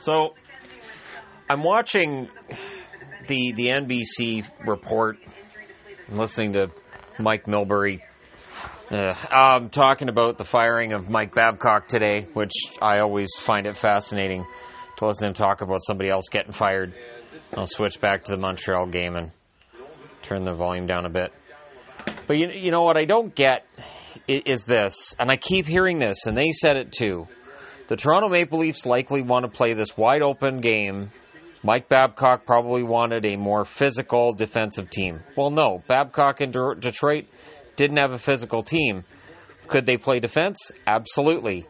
So I'm watching the the NBC report, and listening to Mike Milbury uh, um, talking about the firing of Mike Babcock today, which I always find it fascinating to listen to him talk about somebody else getting fired. I'll switch back to the Montreal game and turn the volume down a bit. But you, you know what I don't get is this, and I keep hearing this, and they said it too. The Toronto Maple Leafs likely want to play this wide open game. Mike Babcock probably wanted a more physical defensive team. Well, no. Babcock in Detroit didn't have a physical team. Could they play defense? Absolutely.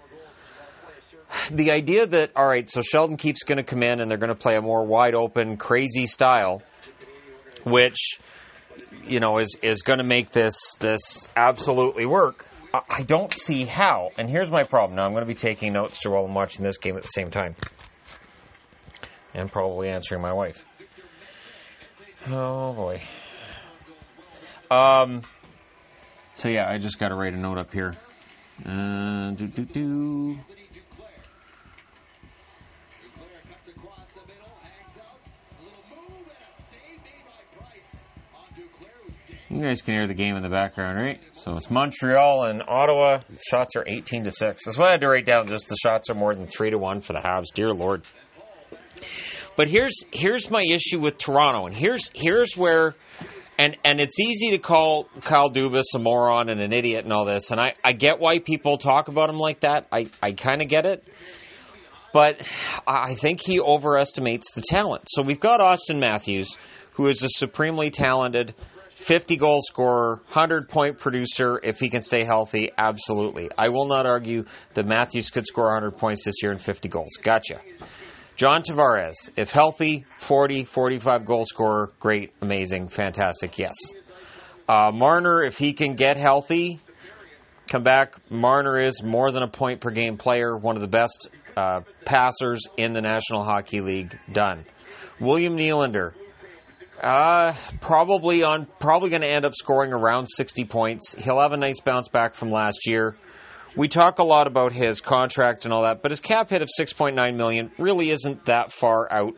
The idea that, all right, so Sheldon Keefe's going to come in and they're going to play a more wide open, crazy style, which, you know, is, is going to make this, this absolutely work. I don't see how. And here's my problem. Now, I'm going to be taking notes to while I'm watching this game at the same time. And probably answering my wife. Oh, boy. Um, so, yeah, I just got to write a note up here. Uh, do, do, do. You guys can hear the game in the background, right? So it's Montreal and Ottawa. Shots are 18 to 6. That's why I had to write down just the shots are more than 3 to 1 for the Habs. Dear Lord. But here's here's my issue with Toronto, and here's here's where and and it's easy to call Kyle Dubas a moron and an idiot and all this, and I, I get why people talk about him like that. I, I kind of get it. But I think he overestimates the talent. So we've got Auston Matthews, who is a supremely talented 50 goal scorer, 100 point producer if he can stay healthy. Absolutely. I will not argue that Matthews could score 100 points this year and 50 goals. Gotcha. John Tavares, if healthy, 40, 45 goal scorer, great, amazing, fantastic, yes. Uh, Marner, if he can get healthy, come back. Marner is more than a point per game player, one of the best uh, passers in the National Hockey League. Done. William Nylander, uh, probably on probably going to end up scoring around 60 points. He'll have a nice bounce back from last year. We talk a lot about his contract and all that, but his cap hit of 6.9 million really isn't that far out.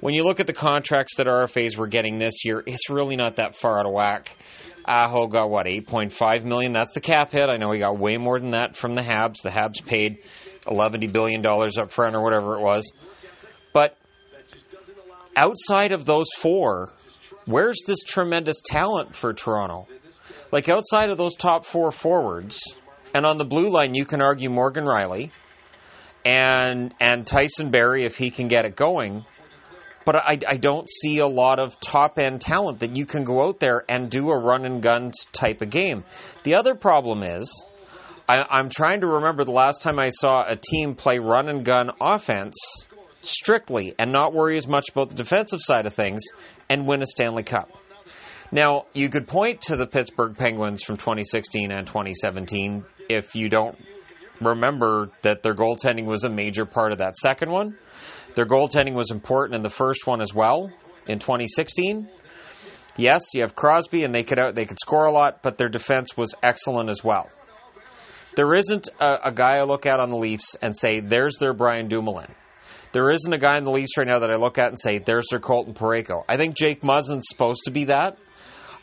When you look at the contracts that RFAs were getting this year, it's really not that far out of whack. Aho got what 8.5 million. That's the cap hit. I know he got way more than that from the Habs. The Habs paid 11 billion dollars up front or whatever it was. But outside of those four, where's this tremendous talent for Toronto? Like outside of those top four forwards, and on the blue line, you can argue Morgan Rielly and and Tyson Barrie if he can get it going. But I, I don't see a lot of top end talent that you can go out there and do a run and gun type of game. The other problem is, I, I'm trying to remember the last time I saw a team play run and gun offense strictly and not worry as much about the defensive side of things and win a Stanley Cup. Now, you could point to the Pittsburgh Penguins from 2016 and 2017 if you don't remember that their goaltending was a major part of that second one. Their goaltending was important in the first one as well in 2016. Yes, you have Crosby and they could out, they could score a lot, but their defense was excellent as well. There isn't a, a guy I look at on the Leafs and say, "There's their Brian Dumoulin." There isn't a guy in the Leafs right now that I look at and say, "There's their Colton Parayko." I think Jake Muzzin's supposed to be that.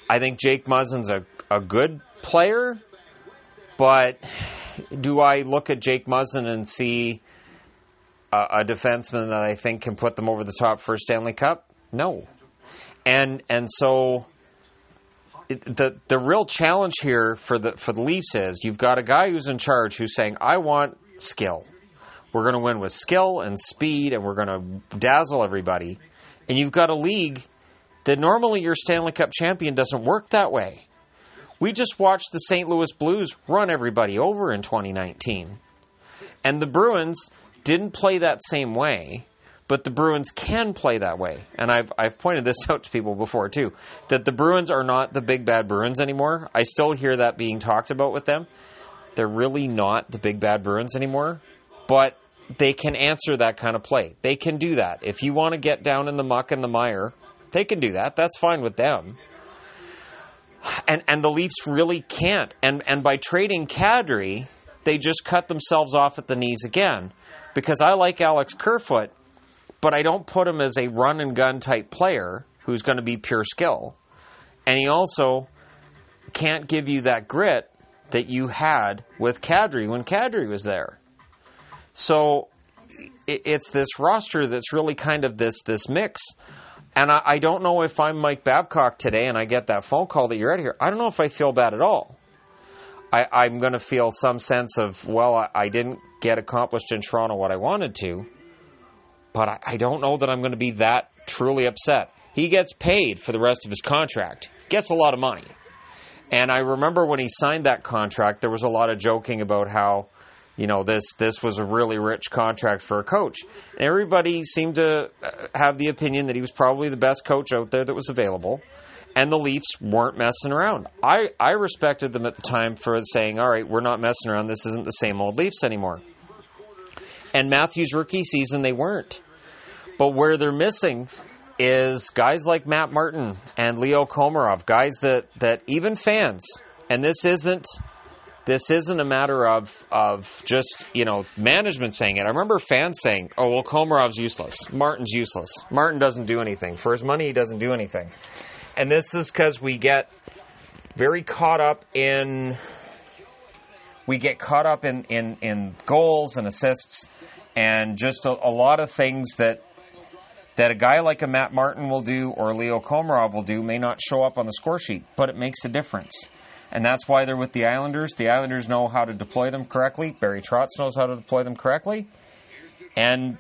I think Jake Muzzin's a, a good player, but do I look at Jake Muzzin and see a, a defenseman that I think can put them over the top for a Stanley Cup? No. And and so it, the the real challenge here for the for the Leafs is you've got a guy who's in charge who's saying I want skill. We're going to win with skill and speed, and we're going to dazzle everybody. And you've got a league that normally your Stanley Cup champion doesn't work that way. We just watched the St. Louis Blues run everybody over in 2019. And the Bruins didn't play that same way, but the Bruins can play that way. And I've, I've pointed this out to people before, too, that the Bruins are not the big bad Bruins anymore. I still hear that being talked about with them. They're really not the big bad Bruins anymore, but they can answer that kind of play. They can do that. If you want to get down in the muck and the mire, they can do that. That's fine with them and and the Leafs really can't. And and by trading Kadri, they just cut themselves off at the knees again. Because I like Alex Kerfoot, but I don't put him as a run and gun type player who's going to be pure skill. And he also can't give you that grit that you had with Kadri when Kadri was there. So it's this roster that's really kind of this this mix. And I, I, don't know if I'm Mike Babcock today and I get that phone call that you're out here. I don't know if I feel bad at all. I, am going to feel some sense of, well, I, I, didn't get accomplished in Toronto what I wanted to, but I, I don't know that I'm going to be that truly upset. He gets paid for the rest of his contract, gets a lot of money. And I remember when he signed that contract, there was a lot of joking about how, you know, this this was a really rich contract for a coach. Everybody seemed to uh, have the opinion that he was probably the best coach out there that was available. And the Leafs weren't messing around. I, I respected them at the time for saying, all right, we're not messing around. This isn't the same old Leafs anymore. And Matthews' rookie season, they weren't. But where they're missing is guys like Matt Martin and Leo Komarov, guys that, that even fans, and this isn't this isn't a matter of of just you know management saying it. I remember fans saying, "Oh well, Komarov's useless. Martin's useless. Martin doesn't do anything for his money. He doesn't do anything." And this is because we get very caught up in we get caught up in in, in goals and assists and just a, a lot of things that that a guy like a Matt Martin will do or Leo Komarov will do may not show up on the score sheet, but it makes a difference. And that's why they're with the Islanders. The Islanders know how to deploy them correctly. Barry Trotz knows how to deploy them correctly. And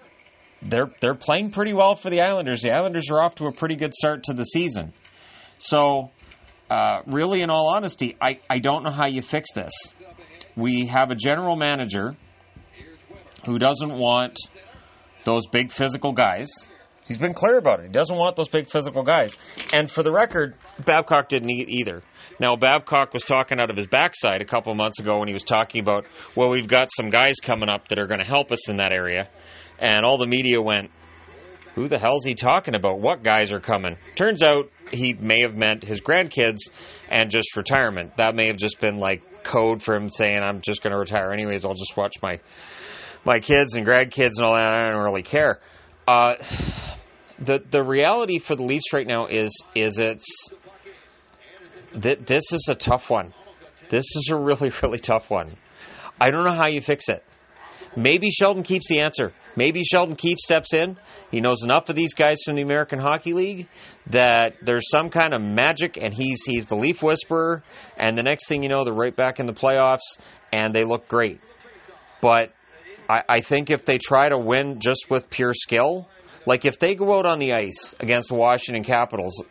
they're they're playing pretty well for the Islanders. The Islanders are off to a pretty good start to the season. So, uh, really, in all honesty, I, I don't know how you fix this. We have a general manager who doesn't want those big physical guys He's been clear about it. He doesn't want those big physical guys. And for the record, Babcock didn't either. Now, Babcock was talking out of his backside a couple months ago when he was talking about, well, we've got some guys coming up that are going to help us in that area. And all the media went, who the hell's he talking about? What guys are coming? Turns out he may have meant his grandkids and just retirement. That may have just been like code for him saying, I'm just going to retire anyways. I'll just watch my my kids and grandkids and all that. I don't really care. Uh, the the reality for the Leafs right now is is it's that this is a tough one. This is a really really tough one. I don't know how you fix it. Maybe Sheldon Keefe's the answer. Maybe Sheldon Keefe steps in. He knows enough of these guys from the American Hockey League that there's some kind of magic, and he's he's the Leaf Whisperer. And the next thing you know, they're right back in the playoffs, and they look great. But I, I think if they try to win just with pure skill, like if they go out on the ice against the Washington Capitals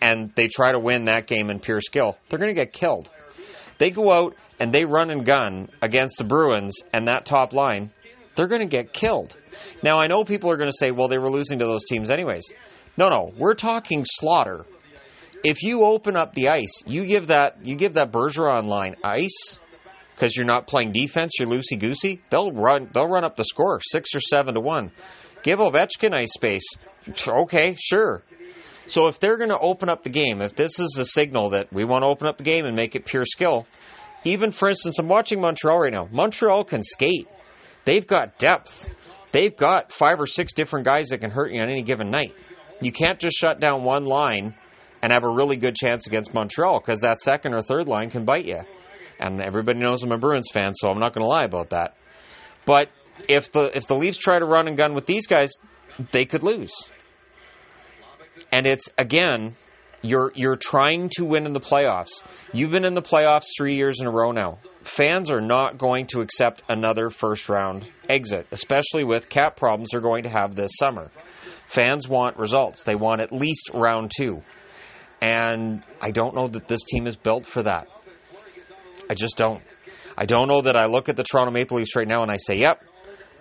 and they try to win that game in pure skill, they're going to get killed. They go out and they run and gun against the Bruins and that top line, they're going to get killed. Now I know people are going to say, "Well, they were losing to those teams anyways." No, no, we're talking slaughter. If you open up the ice, you give that you give that Bergeron line ice because you're not playing defense, you're loosey goosey. They'll run they'll run up the score six or seven to one. Give Ovechkin ice space. Okay, sure. So if they're going to open up the game, if this is a signal that we want to open up the game and make it pure skill, even for instance, I'm watching Montreal right now. Montreal can skate. They've got depth. They've got five or six different guys that can hurt you on any given night. You can't just shut down one line and have a really good chance against Montreal because that second or third line can bite you. And everybody knows I'm a Bruins fan, so I'm not going to lie about that. But if the if the Leafs try to run and gun with these guys, they could lose. And it's again, you're you're trying to win in the playoffs. You've been in the playoffs 3 years in a row now. Fans are not going to accept another first round exit, especially with cap problems they're going to have this summer. Fans want results. They want at least round 2. And I don't know that this team is built for that. I just don't. I don't know that I look at the Toronto Maple Leafs right now and I say, "Yep,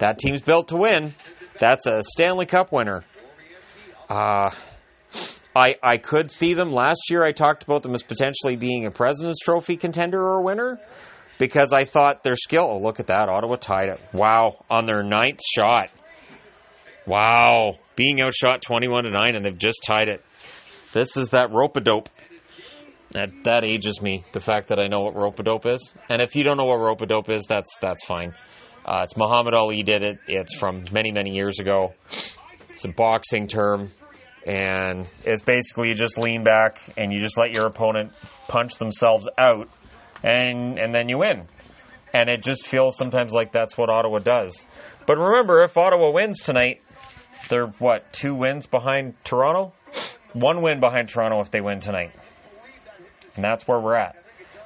that team's built to win. That's a Stanley Cup winner. Uh, I I could see them last year. I talked about them as potentially being a President's Trophy contender or a winner because I thought their skill. Oh, look at that! Ottawa tied it. Wow, on their ninth shot. Wow, being outshot twenty-one to nine, and they've just tied it. This is that rope a dope. That that ages me. The fact that I know what rope a dope is, and if you don't know what rope a dope is, that's that's fine. Uh, it's Muhammad Ali did it. It's from many, many years ago. It's a boxing term, and it's basically you just lean back and you just let your opponent punch themselves out, and and then you win. And it just feels sometimes like that's what Ottawa does. But remember, if Ottawa wins tonight, they're what two wins behind Toronto, one win behind Toronto if they win tonight, and that's where we're at.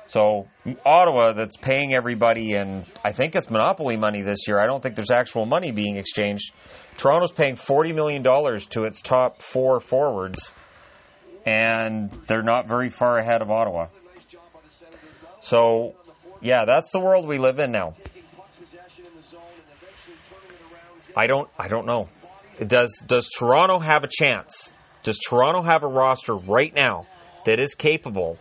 So Ottawa, that's paying everybody, and I think it's monopoly money this year. I don't think there's actual money being exchanged. Toronto's paying forty million dollars to its top four forwards, and they're not very far ahead of Ottawa. So, yeah, that's the world we live in now. I don't, I don't know. Does does Toronto have a chance? Does Toronto have a roster right now that is capable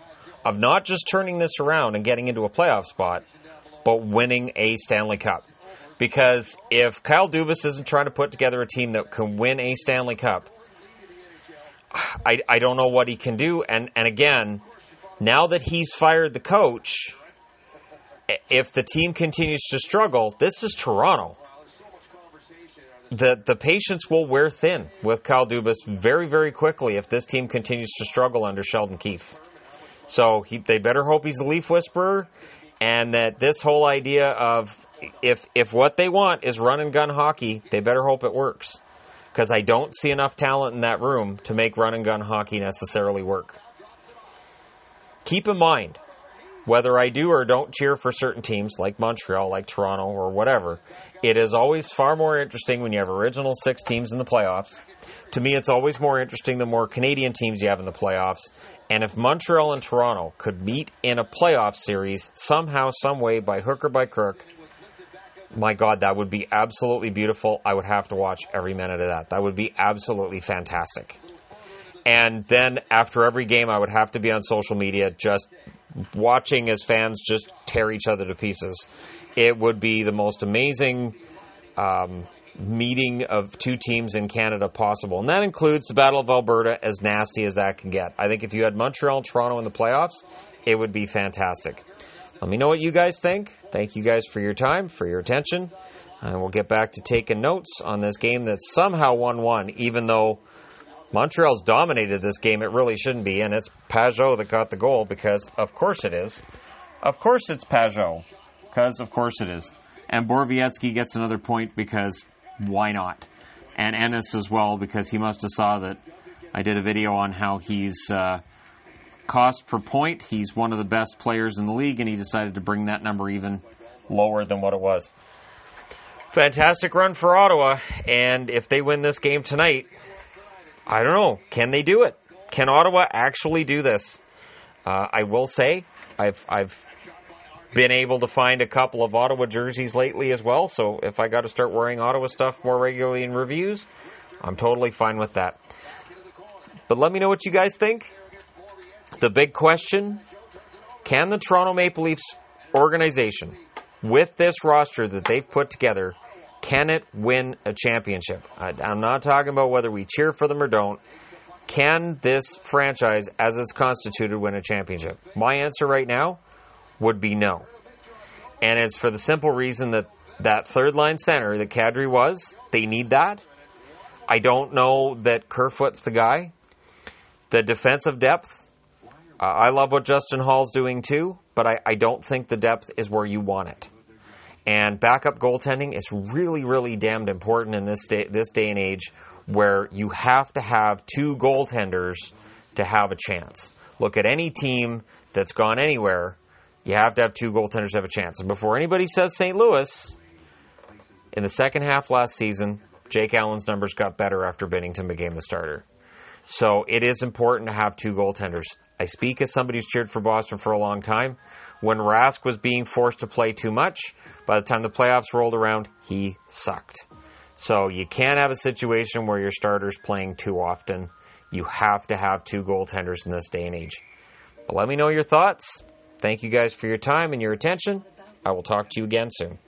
of not just turning this around and getting into a playoff spot, but winning a Stanley Cup. Because if Kyle Dubas isn't trying to put together a team that can win a Stanley Cup, I, I don't know what he can do. And, and again, now that he's fired the coach, if the team continues to struggle, this is Toronto. The the patience will wear thin with Kyle Dubas very very quickly if this team continues to struggle under Sheldon Keefe. So he, they better hope he's the leaf whisperer, and that this whole idea of if if what they want is run and gun hockey, they better hope it works. Because I don't see enough talent in that room to make run and gun hockey necessarily work. Keep in mind, whether I do or don't cheer for certain teams like Montreal, like Toronto, or whatever, it is always far more interesting when you have original six teams in the playoffs. To me, it's always more interesting the more Canadian teams you have in the playoffs. And if Montreal and Toronto could meet in a playoff series somehow, some way, by hook or by crook, my God, that would be absolutely beautiful. I would have to watch every minute of that. That would be absolutely fantastic. And then after every game, I would have to be on social media just watching as fans just tear each other to pieces. It would be the most amazing um, meeting of two teams in Canada possible. And that includes the Battle of Alberta, as nasty as that can get. I think if you had Montreal and Toronto in the playoffs, it would be fantastic. Let me know what you guys think. Thank you guys for your time, for your attention. And we'll get back to taking notes on this game that somehow 1 1, even though Montreal's dominated this game. It really shouldn't be. And it's Pageau that got the goal because, of course, it is. Of course, it's Pageau. Because, of course, it is. And Borowiecki gets another point because why not? And Ennis as well, because he must have saw that I did a video on how he's uh, cost per point. He's one of the best players in the league, and he decided to bring that number even lower than what it was. Fantastic run for Ottawa, and if they win this game tonight, I don't know. Can they do it? Can Ottawa actually do this? Uh, I will say, I've I've been able to find a couple of Ottawa jerseys lately as well. So if I got to start wearing Ottawa stuff more regularly in reviews, I'm totally fine with that. But let me know what you guys think. The big question can the Toronto Maple Leafs organization, with this roster that they've put together, can it win a championship? I, am not talking about whether we cheer for them or don't. Can this franchise, as it's constituted, win a championship? My answer right now would be no. And it's for the simple reason that that third line center that Kadri was, they need that. I don't know that Kerfoot's the guy. The defensive depth, uh, I love what Justin Holl's doing too, but I, I don't think the depth is where you want it. And backup goaltending is really, really damned important in this day, this day and age where you have to have two goaltenders to have a chance. Look at any team that's gone anywhere you have to have two goaltenders have a chance. And before anybody says St. Louis, in the second half last season, Jake Allen's numbers got better after Binnington became the starter. So it is important to have two goaltenders. I speak as somebody who's cheered for Boston for a long time. When Rask was being forced to play too much, by the time the playoffs rolled around, he sucked. So you can't have a situation where your starter's playing too often. You have to have two goaltenders in this day and age. But let me know your thoughts. Thank you guys for your time and your attention. I will talk to you again soon.